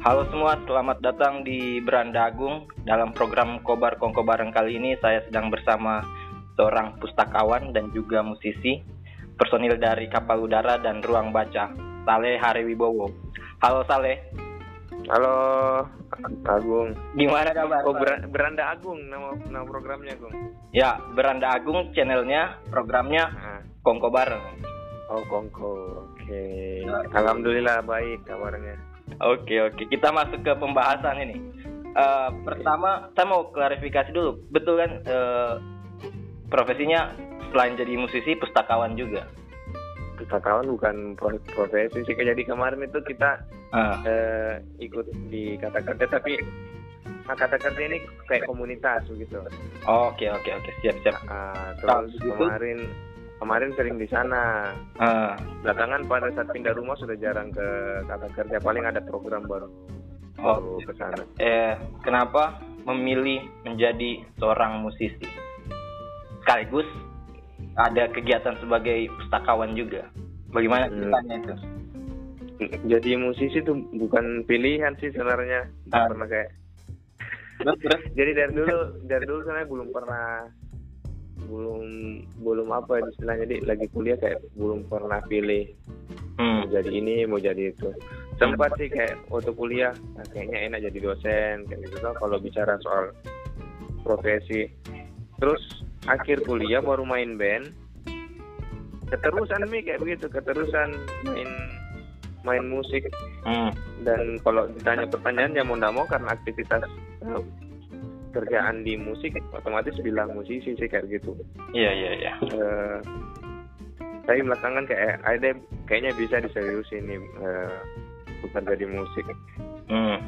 Halo semua, selamat datang di Beranda Agung. Dalam program Kobar Kongko Bareng kali ini saya sedang bersama seorang pustakawan dan juga musisi, personil dari Kapal Udara dan Ruang Baca, Saleh Hariwibowo. Halo Saleh. Halo Agung. Gimana kabar? Oh Ber Beranda Agung nama nama programnya Agung. Ya, Beranda Agung channelnya, programnya Nah. Kongko Bareng. Oh Kongko. Oke. Alhamdulillah baik kabarnya. Oke oke, kita masuk ke pembahasan ini. Eh, pertama, saya mau klarifikasi dulu. Betul kan eh, profesinya selain jadi musisi, pustakawan juga. Pustakawan bukan pro- profesi sih. Jadi kemarin itu kita Ah, eh, ikut di kata kerja tapi kata kerja ini kayak komunitas begitu. Oke oke oke, siap siap. Kalau terus begitu? kemarin kemarin sering di sana. Ah, Belakangan pada saat pindah rumah sudah jarang ke kata kerja. Paling ada program baru baru oh, ke sana. eh, kenapa memilih menjadi seorang musisi? Sekaligus ada kegiatan sebagai pustakawan juga. Bagaimana Hmm. ceritanya itu? jadi musisi tuh bukan pilihan sih sebenarnya Ah. pernah kayak Terus terus. jadi dari dulu dari dulu sebenarnya belum pernah belum belum apa ya istilahnya jadi lagi kuliah kayak belum pernah pilih. Hmm. mau jadi ini mau jadi itu. Sempat sih kayak waktu kuliah nah, kayaknya enak jadi dosen kayak gitu. Kan kalau bicara soal profesi. Terus akhir kuliah baru main band. Keterusan nih kayak begitu. Keterusan main main musik. Hmm. dan kalau ditanya pertanyaan ya mau nggak mau karena aktivitas kerjaan di musik otomatis bilang musisi sih kayak gitu Iya iya iya. Eh, tapi belakangan kayak ada kayaknya bisa diseriusin nih eh, bukan jadi musik Hmm.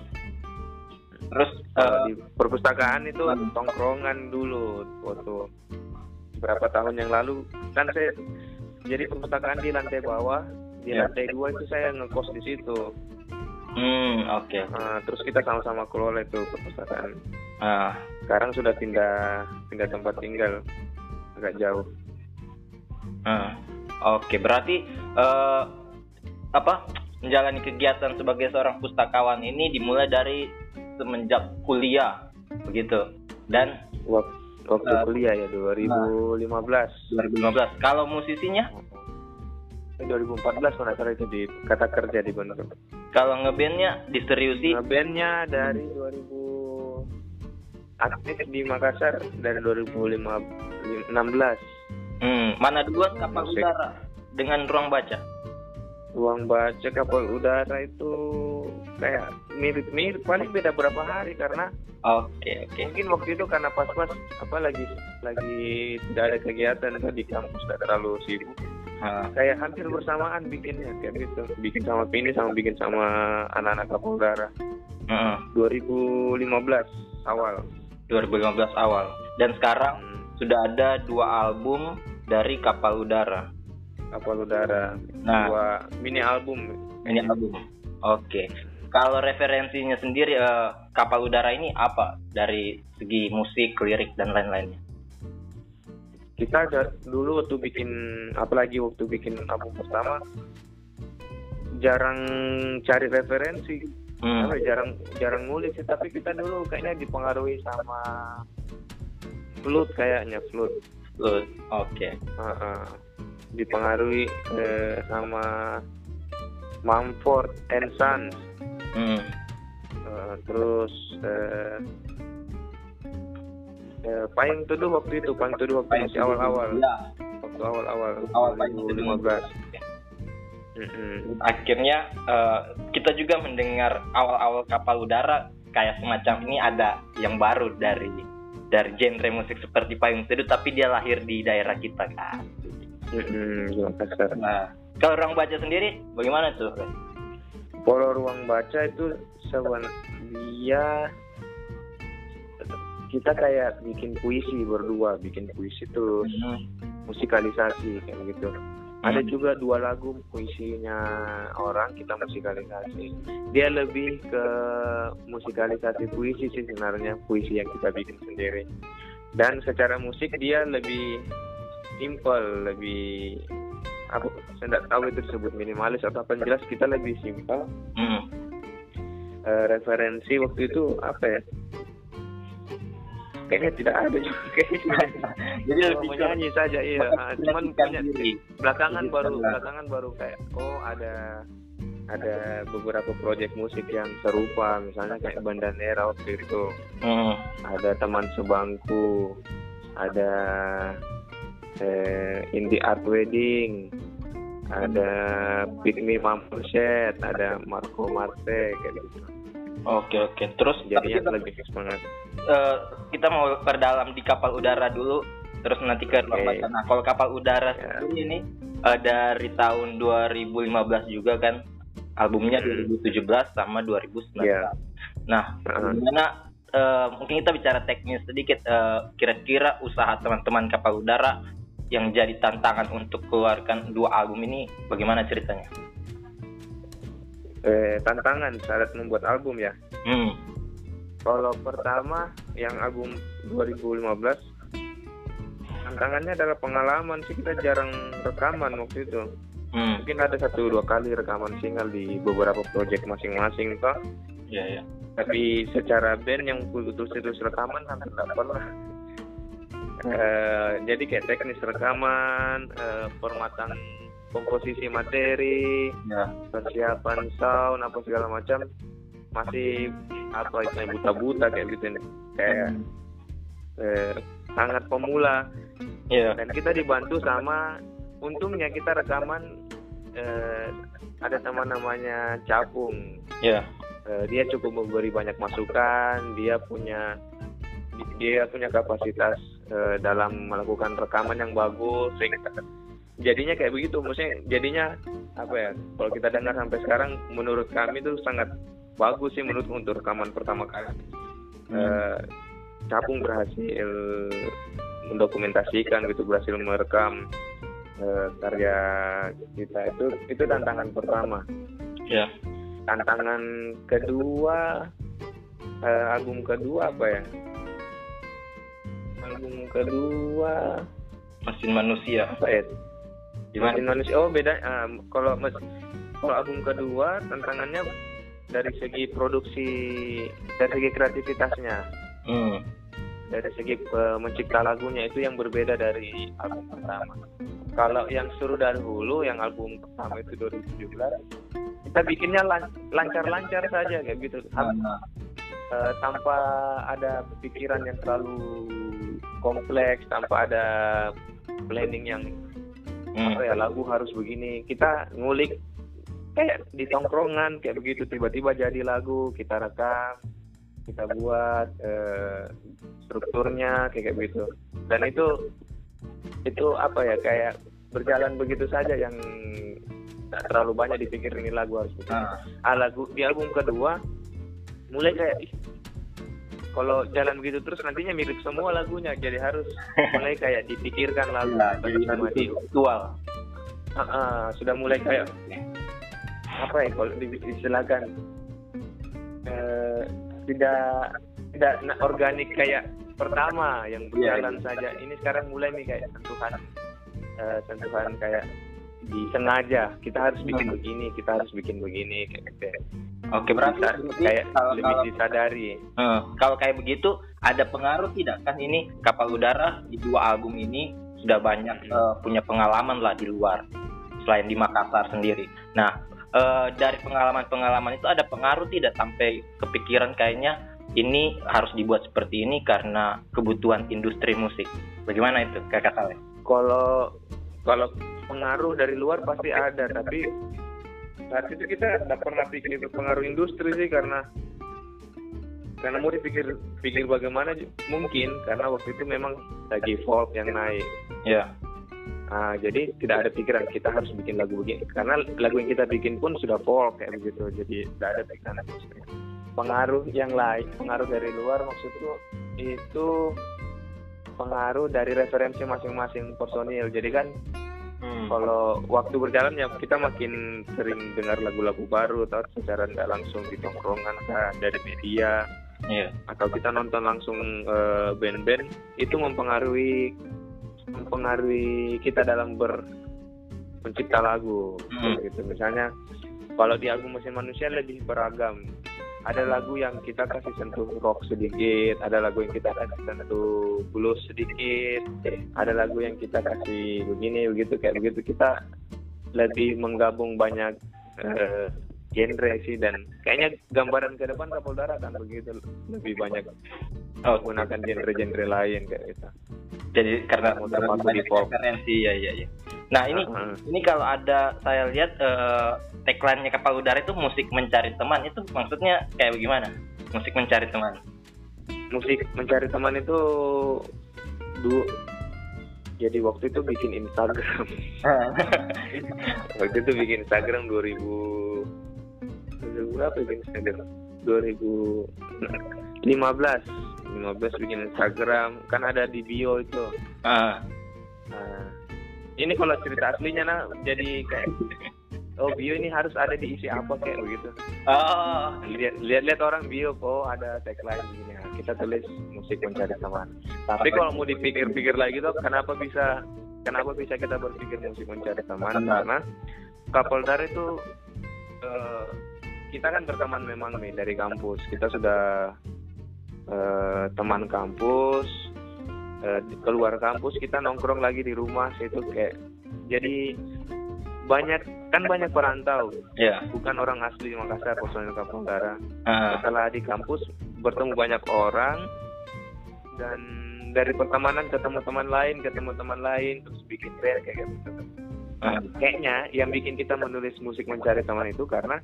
Terus eh, di perpustakaan itu tongkrongan dulu waktu berapa tahun yang lalu kan saya jadi perpustakaan di lantai bawah di Ya. lantai dua itu saya ngekos di situ hmm oke. Nah, terus kita sama-sama kelola itu perpustakaan Ah, sekarang sudah pindah pindah tempat tinggal agak jauh ah. Oke, berarti eh, apa menjalani kegiatan sebagai seorang pustakawan ini dimulai dari semenjak kuliah begitu dan waktu, waktu Eh, kuliah ya 2015 2015. Kalau musisinya, 2014 kalau salah itu di kata kerja di Bandung kalau ngebandnya diseriusi, nah, bandnya dari 2000 aktif di Makassar dari 2016 hmm, mana duluan kapal Musik. udara dengan ruang baca? ruang baca kapal udara itu kayak mirip-mirip paling beda berapa hari karena Oke oke. mungkin waktu itu karena pas-pas apa lagi lagi tidak ada kegiatan kan di kampus tidak terlalu sibuk Ah, kayak hampir bersamaan bikinnya kayak gitu bikin sama Pini sama bikin sama anak-anak kapal udara mm, 2015 awal 2015 awal dan sekarang Hmm, sudah ada dua album dari kapal udara. kapal udara Nah. dua mini album Ini album. Oke. Kalau referensinya sendiri eh, kapal udara ini apa dari segi musik, lirik dan lain-lainnya? Kita ada dulu waktu bikin apalagi waktu bikin album pertama jarang cari referensi Hmm. Apa ya, jarang jarang ngulik sih tapi kita dulu kayaknya dipengaruhi sama flute kayaknya flute Good. Oke. Heeh. dipengaruhi eh, sama Mumford and Sons Hmm. Eh, terus eh, eh, Payung Teduh waktu itu Payung Teduh waktu masih awal-awal Ya. waktu awal-awal Awal Teduh. 2015 Mm-mm. Akhirnya eh, kita juga mendengar awal-awal kapal udara kayak semacam ini ada yang baru dari dari genre musik seperti payung teduh tapi dia lahir di daerah kita kan. Makassar. Nah, kalau orang baca sendiri bagaimana tuh? Pola ruang baca itu sebenarnya kita kayak bikin puisi berdua, bikin puisi terus Hmm. musikalisasi kayak gitu. Ada Hmm. juga dua lagu puisinya orang kita musikalisasi. Dia lebih ke musikalisasi puisi sih sebenarnya puisi yang kita bikin sendiri. Dan secara musik dia lebih simple, lebih saya tidak tahu itu disebut minimalis atau apa yang jelas kita lebih simple Hmm. eh, referensi waktu itu apa ya kayaknya tidak ada juga. Kayaknya Jadi lebih ke menyanyi saja iya. Ah, cuman punya diri. belakangan baru belakangan baru kayak oh ada ada beberapa proyek musik yang serupa. Misalnya kayak Bandanera waktu itu. Hmm. ada teman sebangku. Ada eh, Indie Art Wedding. Ada Pygmy Mampuset ada Marco Marte kayak gitu Oke oke. Terus jadinya kita, lebih semangat eh, kita mau perdalam di kapal udara dulu, terus nanti ke ruang baca. Nah, kalau kapal udara Ya. sendiri ini eh, dari tahun 2015 juga kan, albumnya Hmm. 2017 sama 2019. Iya. Nah, gimana? eh, mungkin kita bicara teknis sedikit. eh, kira-kira usaha teman-teman kapal udara yang jadi tantangan untuk keluarkan dua album ini, bagaimana ceritanya? Eh, tantangan saat membuat album ya Hmm. Kalau pertama yang album 2015 tantangannya adalah pengalaman sih kita jarang rekaman waktu itu. Hmm. Mungkin ada satu dua kali rekaman single di beberapa project masing-masing toh. Iya, iya. Tapi secara band yang terus-terus rekaman hampir tidak pernah. Eh, jadi kayak teknis rekaman, eh, formatan komposisi materi, Ya. persiapan sound apa segala macam masih apa istilahnya buta-buta kayak gitu nih. kayak eh, sangat pemula Iya. dan kita dibantu sama untungnya kita rekaman eh, ada teman namanya Capung Iya. Eh, dia cukup memberi banyak masukan dia punya dia punya kapasitas eh, dalam melakukan rekaman yang bagus sehingga jadinya kayak begitu. Maksudnya jadinya apa ya kalau kita dengar sampai sekarang menurut kami itu sangat bagus sih menurut untuk rekaman pertama kali. Eh, Capung berhasil mendokumentasikan gitu berhasil merekam eh, karya kita itu itu tantangan pertama. Iya. tantangan kedua eh, album kedua apa ya? Album kedua Mesin manusia. apa ya Gimana? Mesin manusia oh beda eh, kalau mes- kalau album kedua tantangannya dari segi produksi dari segi kreativitasnya Hmm. dari segi eh, mencipta lagunya itu yang berbeda dari album pertama kalau yang suruh dahulu yang album pertama itu 2017 kita bikinnya lan- lancar-lancar saja kayak gitu Nah, Eh, tanpa ada pikiran yang terlalu kompleks tanpa ada planning yang hmm. apa ya lagu harus begini. Kita ngulik kayak di tongkrongan kayak begitu. Tiba-tiba jadi lagu kita rekam kita buat eh, strukturnya kayak begitu dan itu itu apa ya kayak berjalan begitu saja yang tak terlalu banyak dipikir ini lagu harus begini. Nah, ah, lagu di album kedua mulai kayak kalau jalan begitu terus nantinya mirip semua lagunya jadi harus mulai kayak dipikirkan lagu ya, harus mati virtual. Ah, ah, sudah mulai kayak apa ya kalau di- istilahkan eh, tidak tidak organik kayak pertama yang berjalan saja ini sekarang mulai nih kayak sentuhan eh, sentuhan kayak disengaja kita harus bikin Hmm. begini kita harus bikin begini kayak gitu. Oke, berarti kayak kalau, lebih kalau, disadari eh, kalau kayak begitu ada pengaruh tidak kan ini kapal udara di dua album ini sudah banyak Hmm. eh, punya pengalaman lah di luar selain di Makassar sendiri. Nah, eh, dari pengalaman-pengalaman itu ada pengaruh tidak sampai kepikiran kayaknya ini harus dibuat seperti ini karena kebutuhan industri musik. Bagaimana itu, Kakak Saleh? kalau kalau pengaruh dari luar pasti ada tapi saat itu kita tidak pernah pikir itu pengaruh industri sih karena karena mau dipikir pikir bagaimana mungkin karena waktu itu memang lagi folk yang naik Ya. Nah, jadi tidak ada pikiran kita harus bikin lagu begini karena lagu yang kita bikin pun sudah folk kayak begitu jadi tidak ada pikiran industri. pengaruh yang lain pengaruh dari luar maksudku itu pengaruh dari referensi masing-masing personil jadi kan Hmm. kalau waktu berjalan ya kita makin sering dengar lagu-lagu baru atau secara tidak langsung di tongkrongan dari media Iya. atau kita nonton langsung eh, band-band itu mempengaruhi mempengaruhi kita dalam ber mencipta lagu Hmm. gitu misalnya kalau di album mesin manusia lebih beragam ada lagu yang kita kasih sentuh rock sedikit, ada lagu yang kita kasih sentuh blues sedikit, ada lagu yang kita kasih begini begitu kayak begitu. Kita lebih menggabung banyak uh, genre sih dan kayaknya gambaran ke depan Kapolda akan begitu lebih banyak oh. menggunakan genre-genre lain kayak gitu. Jadi karena udah banyak referensi ya ya ya. Nah ini uh -huh. ini kalau ada saya lihat uh, tagline-nya kapal udara itu musik mencari teman itu maksudnya kayak bagaimana? Musik mencari teman. Musik mencari teman itu du jadi waktu itu bikin Instagram. waktu itu bikin Instagram 2000 berapa bikin Instagram? 2015 15 bikin Instagram. Kan ada di bio itu. Ah. Nah, ini kalau cerita aslinya nah jadi kayak oh bio ini harus ada di isi apa kayak begitu. Oh lihat lihat lihat orang bio oh ada tagline begini. Nah, kita tulis musik mencari teman. Tapi kalau mau dipikir-pikir lagi tuh kenapa bisa kenapa bisa kita berpikir musik mencari teman? Karena Kapolda itu uh, kita kan berteman memang nih dari kampus kita sudah uh, teman kampus uh, keluar kampus kita nongkrong lagi di rumah itu kayak jadi banyak kan banyak perantau yeah. bukan orang asli Makassar personil Kapolda uh. setelah di kampus bertemu banyak orang dan dari pertemanan ketemu teman lain ketemu teman lain terus bikin band kayak gitu uh. kayaknya yang bikin kita menulis musik mencari teman itu karena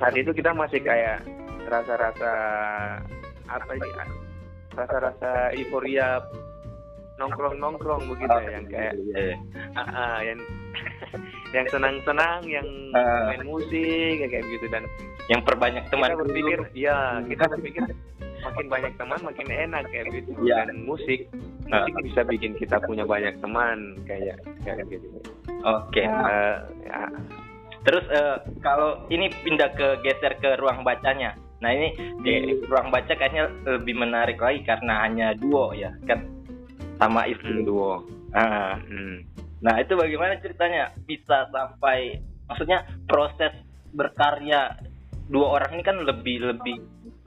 saat itu kita masih kayak rasa-rasa apa ini rasa-rasa euforia nongkrong-nongkrong begitu ya yang kayak uh, uh, yang yang senang-senang, yang uh, main musik kayak gitu dan yang perbanyak teman. Kita berpikir, ya kita berpikir makin banyak teman makin enak kayak gitu ya. dan musik musik uh. bisa bikin kita punya banyak teman kayak kayak gitu. Oke. Okay. Uh, ya. Terus uh, kalau ini pindah ke geser ke ruang bacanya. Nah ini di ruang baca kayaknya lebih menarik lagi karena hanya duo ya kan sama istri hmm, duo. Ah. Hmm. Nah itu bagaimana ceritanya bisa sampai maksudnya proses berkarya dua orang ini kan lebih lebih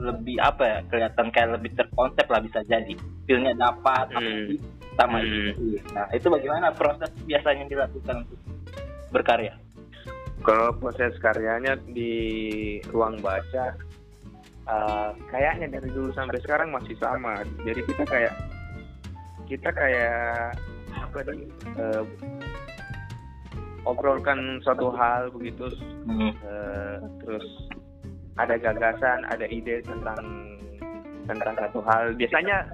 lebih apa ya kelihatan kayak lebih terkonsep lah bisa jadi feelnya dapat hmm. sama hmm. itu. Nah itu bagaimana proses biasanya dilakukan untuk berkarya? Kalau proses karyanya di ruang baca uh, kayaknya dari dulu sampai sekarang masih sama. Jadi kita kayak kita kayak apa nih uh, obrolkan suatu hal begitu hmm. uh, terus ada gagasan ada ide tentang tentang satu hal biasanya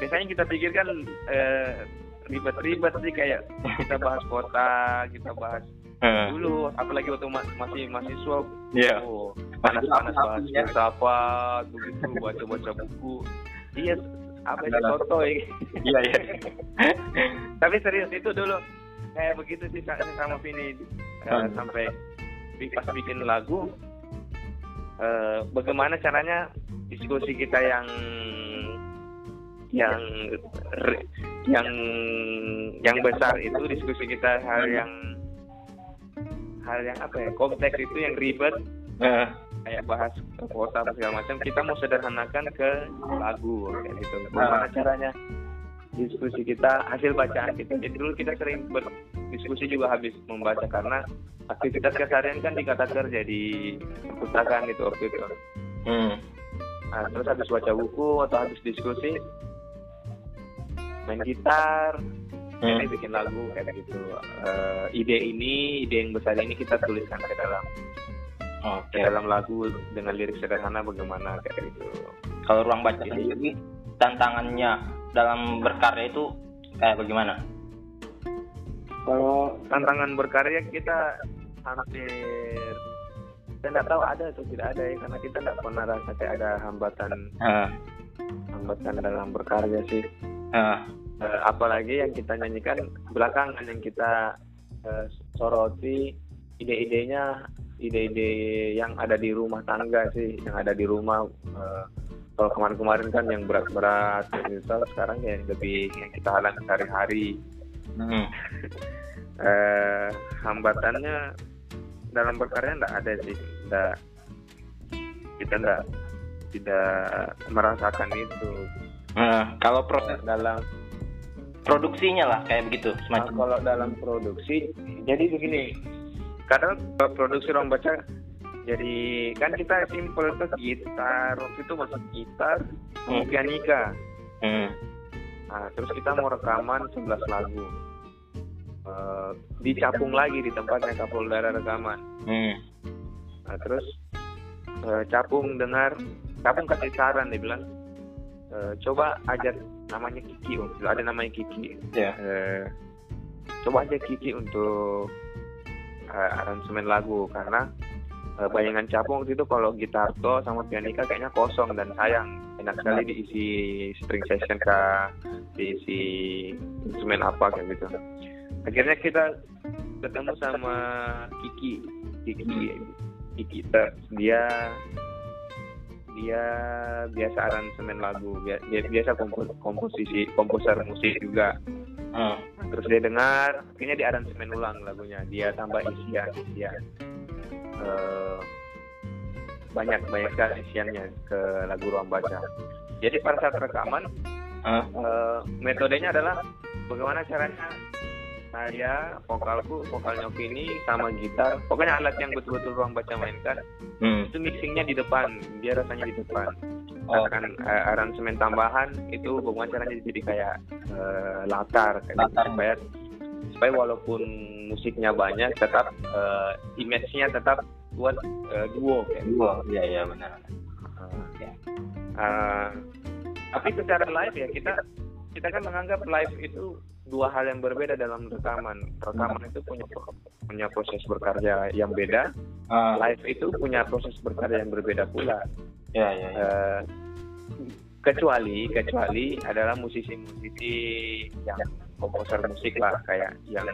biasanya kita pikirkan uh, ribet-ribet sih kayak kita bahas kota kita bahas dulu apalagi waktu ma masih mahasiswa. Yeah. oh, panas-panas bahas ya. filsafat begitu baca-baca buku. Iya apa sih foto iya iya. Tapi serius itu dulu. Kayak begitu sih sama Vini. Uh, sampai pas bikin lagu uh, bagaimana caranya diskusi kita yang yang yang yang besar itu diskusi kita hal yang hal yang apa ya kompleks itu yang ribet. Uh kayak bahas kota segala macam kita mau sederhanakan ke lagu kayak gitu. Bagaimana nah. caranya diskusi kita hasil bacaan kita. Jadi dulu kita sering berdiskusi juga habis membaca karena aktivitas keseharian kan di kata kerja di perpustakaan itu waktu itu. Hmm. nah, terus habis baca buku atau habis diskusi main gitar hmm. bikin lagu kayak gitu uh, ide ini ide yang besar ini kita tuliskan ke dalam okay. dalam lagu dengan lirik sederhana bagaimana kayak gitu. Kalau ruang baca sendiri tantangannya dalam berkarya itu kayak bagaimana? Kalau tantangan berkarya kita hampir saya nggak tahu ada atau tidak ada ya karena kita nggak pernah rasa kayak ada hambatan uh. hambatan dalam berkarya sih. Uh. Uh, apalagi yang kita nyanyikan belakangan yang kita uh, soroti ide-idenya ide-ide yang ada di rumah tangga sih yang ada di rumah uh, kalau kemarin-kemarin kan yang berat-berat gitu. Sekarang ya lebih yang kita halang sehari-hari. Hmm. uh, hambatannya dalam berkarya enggak ada sih enggak kita tidak tidak merasakan itu. Nah, kalau proses dalam produksinya lah kayak begitu Nah, semacam. kalau dalam produksi, jadi begini, kadang produksi ruang baca, jadi kan kita simpel tuh gitar, waktu itu masuk gitar, Hmm. pianika, Hmm. nah, terus kita mau rekaman 11 lagu, Eh, dicapung lagi di tempatnya Kapolda rekaman, Hmm. nah, terus eh, capung dengar, capung kasih saran dia bilang, eh, coba ajar namanya Kiki, waktu itu ada namanya Kiki, Ya. eh, coba aja Kiki untuk eh, aransemen lagu. Karena eh, bayangan capung waktu itu kalau gitar to sama pianika kayaknya kosong dan sayang. Enak sekali diisi string session kah diisi instrumen apa kayak gitu. Akhirnya kita ketemu sama Kiki Kiki Kiki. Dia dia biasa aransemen lagu dia biasa kompo- komposisi komposer musik juga Hmm. terus dia dengar akhirnya dia aransemen ulang lagunya dia tambah isian isian Eh, banyak banyak sekali isiannya ke lagu ruang baca jadi pada saat rekaman Ah. eh, metodenya adalah bagaimana caranya saya vokalku vokalnya Vini sama gitar pokoknya alat yang betul-betul ruang baca mainkan Hmm. itu mixingnya di depan dia rasanya di depan Oh. akan eh, aransemen tambahan itu bagaimana caranya jadi kayak eh, latar kayak gitu, Latar. supaya supaya walaupun musiknya banyak tetap eh, image-nya tetap buat eh, duo kayak gitu. Dua. Iya iya benar. Ya. Eh, tapi secara live ya kita kita kan menganggap live itu dua hal yang berbeda dalam rekaman rekaman itu punya punya proses berkarya yang beda Ah. live itu punya proses berkarya yang berbeda pula Ya ya. ya. Eh, kecuali kecuali adalah musisi-musisi yang komposer musik lah kayak yang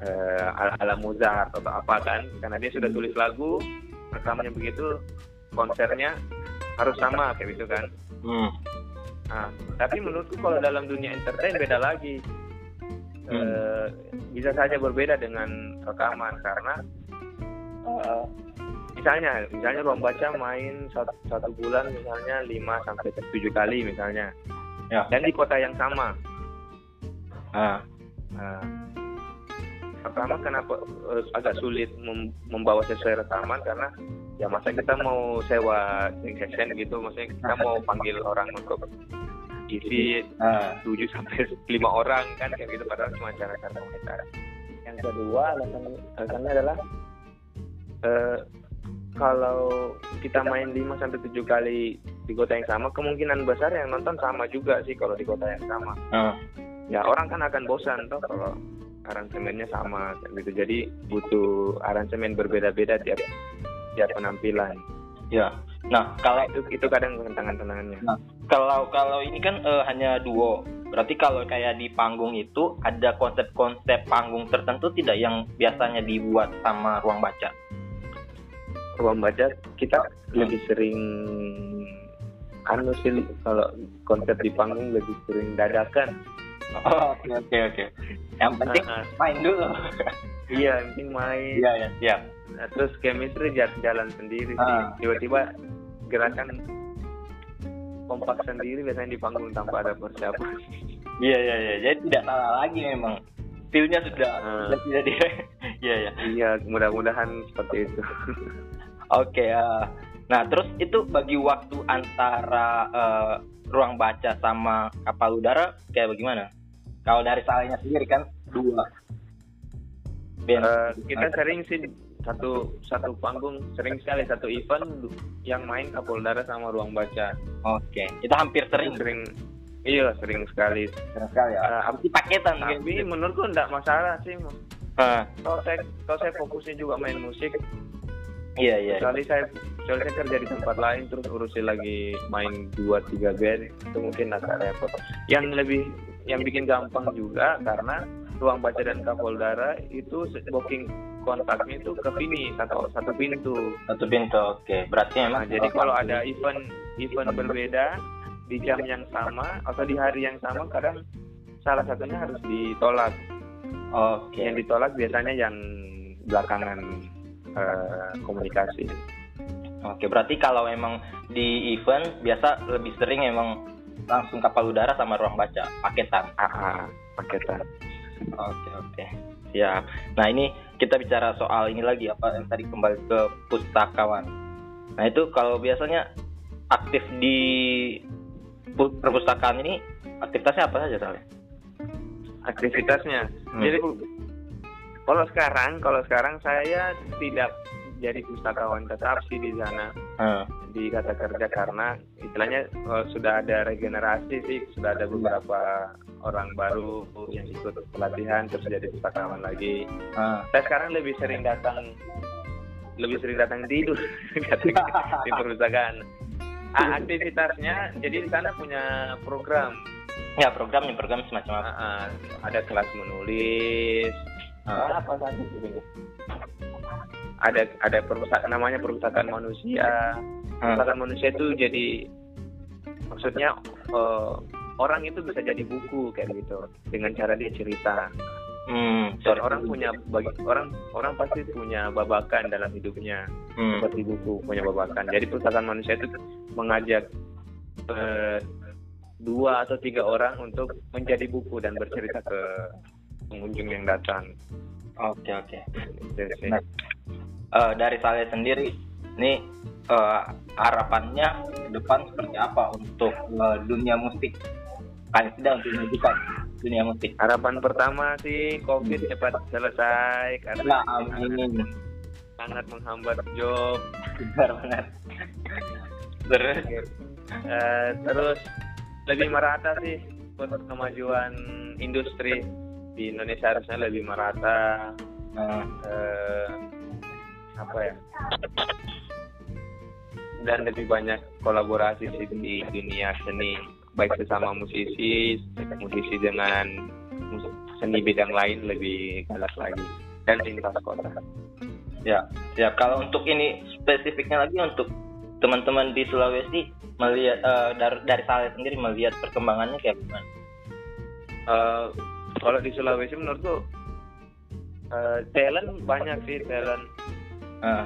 eh, ala, ala Mozart atau apa kan karena dia sudah tulis lagu rekamannya begitu konsernya harus sama kayak gitu kan Hmm. Nah, tapi menurutku kalau dalam dunia entertain beda lagi. Eh, bisa saja berbeda dengan rekaman karena eh, misalnya misalnya ruang baca main satu, satu bulan misalnya 5 sampai 7 kali misalnya. Ya. Dan di kota yang sama. Ah. Nah, pertama kenapa eh, agak sulit mem- membawa sesuai rekaman karena ya masa kita mau sewa session gitu maksudnya kita mau panggil orang untuk isi Ah. 7 sampai 5 orang kan kayak gitu padahal cuma cara-cara komunitas. Yang kedua alasan alasannya adalah eh, kalau kita main 5 sampai 7 kali di kota yang sama kemungkinan besar yang nonton sama juga sih kalau di kota yang sama. Ah. Ya orang kan akan bosan toh kalau aransemennya sama kayak gitu. Jadi butuh aransemen berbeda-beda tiap tiap penampilan. Ya. Nah kalau Itu itu kadang tantangan-tantangannya. kalau kalau ini kan eh, hanya duo. Berarti kalau kayak di panggung itu ada konsep-konsep panggung tertentu tidak yang biasanya dibuat sama ruang baca. ruang baca kita lebih sering anu sih kalau konsep di panggung lebih sering dadakan Oh, oke oke oke. Yang penting Nah, main dulu. iya yang penting main Iya ya siap. Nah, terus chemistry jalan, jalan sendiri sih Ah. tiba-tiba gerakan kompak sendiri biasanya di panggung tanpa ada persiapan Iya iya iya. Jadi tidak salah lagi memang. Feelnya sudah Ah. sudah tidak di. Iya ya. iya mudah-mudahan seperti itu Oke. eh, nah terus itu bagi waktu antara eh, ruang baca sama kapal udara kayak bagaimana? Kalau dari salahnya sendiri kan dua. Eh, kita sering sih satu satu panggung sering sekali satu event yang main Kapolda sama ruang baca Oke. Kita hampir sering sering iya sering sekali sering sekali ya. Eh, Apa sih paketan tapi mungkin? menurutku enggak masalah sih Ah, kalau saya kalau saya fokusnya juga main musik iya iya. kecuali saya kecuali saya kerja di tempat lain terus urusin lagi main dua tiga band itu mungkin agak repot yang lebih yang bikin gampang juga karena ruang baca dan Kapoldara itu booking kontaknya itu ke sini satu satu pintu Satu pintu. Oke. Berarti nah, memang jadi kalau ada event event berbeda di jam yang sama atau di hari yang sama kadang salah satunya harus ditolak Oke. yang ditolak biasanya yang belakangan eh, komunikasi Oke, berarti kalau emang di event biasa lebih sering emang langsung kapal udara sama ruang baca paketan. Ah, ah, paketan. Oke oke. Ya. Nah ini kita bicara soal ini lagi apa yang tadi kembali ke pustakawan. Nah itu kalau biasanya aktif di pu- perpustakaan ini aktivitasnya apa saja soalnya? Aktivitasnya. Hmm. Jadi kalau sekarang, kalau sekarang saya tidak jadi pustakawan tetap sih di sana Hmm. Di kata kerja karena istilahnya eh, sudah ada regenerasi sih, sudah ada beberapa orang baru yang ikut pelatihan terus jadi pustakawan lagi. Hmm. Saya sekarang lebih sering datang lebih sering datang tidur di perpustakaan. Ah, aktivitasnya jadi di sana punya program Ya programnya program semacam apa? Ah, ah, ada kelas menulis Ah. apa saja ada ada perpustakaan namanya perpustakaan manusia Hmm. perpustakaan manusia itu jadi maksudnya eh, orang itu bisa jadi buku kayak gitu dengan cara dia cerita Hmm. dan orang punya bagi orang orang pasti punya babakan dalam hidupnya Hmm. seperti buku punya babakan jadi perpustakaan manusia itu mengajak eh, dua atau tiga orang untuk menjadi buku dan bercerita ke pengunjung yang datang Oke oke. Itu sih. Nah, eh, dari saya sendiri, nih eh, harapannya ke depan seperti apa untuk eh, dunia musik? Paling tidak untuk memajukan dunia musik. harapan pertama sih covid cepat selesai karena Ya, amin. sangat menghambat job Benar benar. Terus, Eh, terus lebih merata sih buat kemajuan industri di Indonesia harusnya lebih merata eh, eh, apa ya dan lebih banyak kolaborasi di dunia seni baik sesama musisi musisi dengan seni bidang lain lebih galak lagi. Dan lintas kota. Ya, ya kalau untuk ini spesifiknya lagi untuk teman-teman di Sulawesi melihat eh, dari dari saya sendiri melihat perkembangannya kayak gimana? Eh, kalau di Sulawesi menurutku eh, talent banyak sih talent. Eh,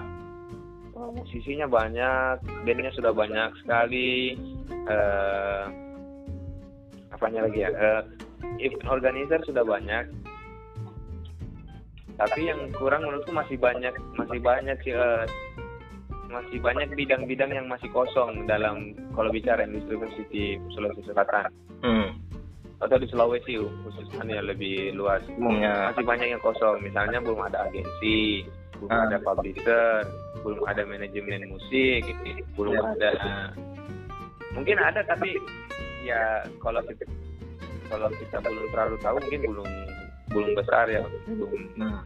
Oh, musisinya banyak, bandnya sudah banyak sekali. eh apanya lagi ya? Eh, event organizer sudah banyak. Tapi yang kurang menurutku masih banyak, masih banyak sih, eh, masih banyak bidang-bidang yang masih kosong dalam kalau bicara industri musik di Sulawesi Selatan hmm, atau di Sulawesi khususnya ya lebih luas. umumnya Masih banyak yang kosong. Misalnya belum ada agensi, belum Ah. ada publisher, belum ada manajemen musik, gitu. belum Ya. ada. Mungkin ada tapi ya kalau kita kalau kita belum terlalu tahu mungkin belum belum besar ya belum Hmm.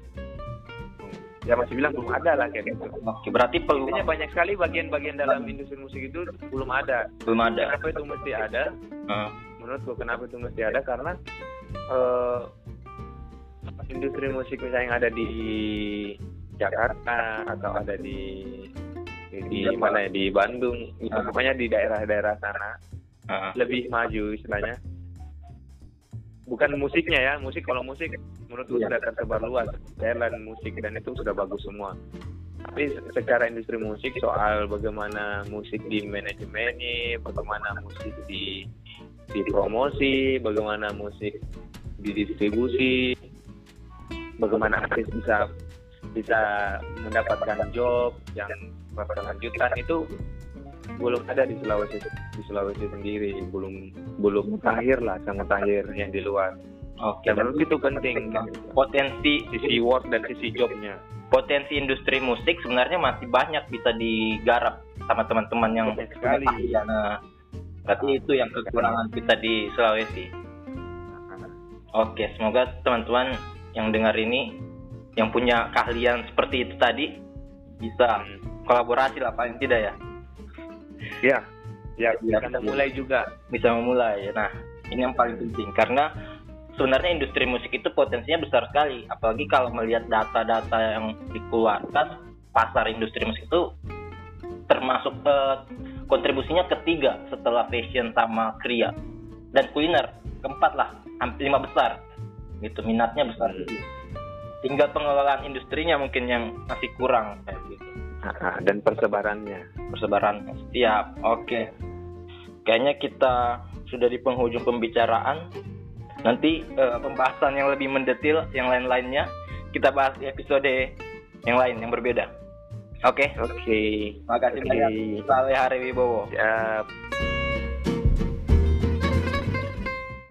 ya masih bilang belum ada lah kayak gitu. Oke, berarti peluang Intinya banyak sekali bagian-bagian dalam industri musik itu belum ada. belum ada. Kenapa itu mesti ada? Eh, menurutku kenapa itu mesti ada karena eh, industri musik misalnya yang ada di Jakarta atau ada di di, di Di mana ya? Di Bandung. Ah. pokoknya di daerah-daerah sana. Eh, lebih maju istilahnya. Bukan musiknya ya musik. Kalau musik menurutku Iya. sudah tersebar luas talent musik dan itu sudah bagus semua. Tapi se- secara industri musik soal bagaimana musik di manajemen bagaimana musik di dipromosi bagaimana musik didistribusi bagaimana artis bisa bisa mendapatkan job yang berkelanjutan itu belum ada di Sulawesi di Sulawesi sendiri belum belum mutakhir lah sangat mutakhir yang di luar. Oke, dan menurut itu penting. Potensi sisi work dan sisi jobnya. Potensi industri musik sebenarnya masih banyak bisa digarap sama teman-teman yang sekali. Nah, berarti itu yang kekurangan kita di Sulawesi. Oke, semoga teman-teman yang dengar ini yang punya keahlian seperti itu tadi bisa kolaborasi lah paling tidak ya ya ya Ya, bisa memulai juga bisa memulai. Nah, ini yang paling penting karena sebenarnya industri musik itu potensinya besar sekali. Apalagi kalau melihat data-data yang dikeluarkan, pasar industri musik itu termasuk eh, kontribusinya ketiga setelah fashion sama kria dan kuliner keempat lah, hampir lima besar. Gitu minatnya besar. Hmm. Tinggal pengelolaan industrinya mungkin yang masih kurang kayak gitu. Dan persebarannya. persebaran siap oke kayaknya kita sudah di penghujung pembicaraan nanti eh, pembahasan yang lebih mendetil yang lain-lainnya kita bahas di episode yang lain yang berbeda oke Oke. makasih Oke. banyak Saleh Hari Wibowo Siap.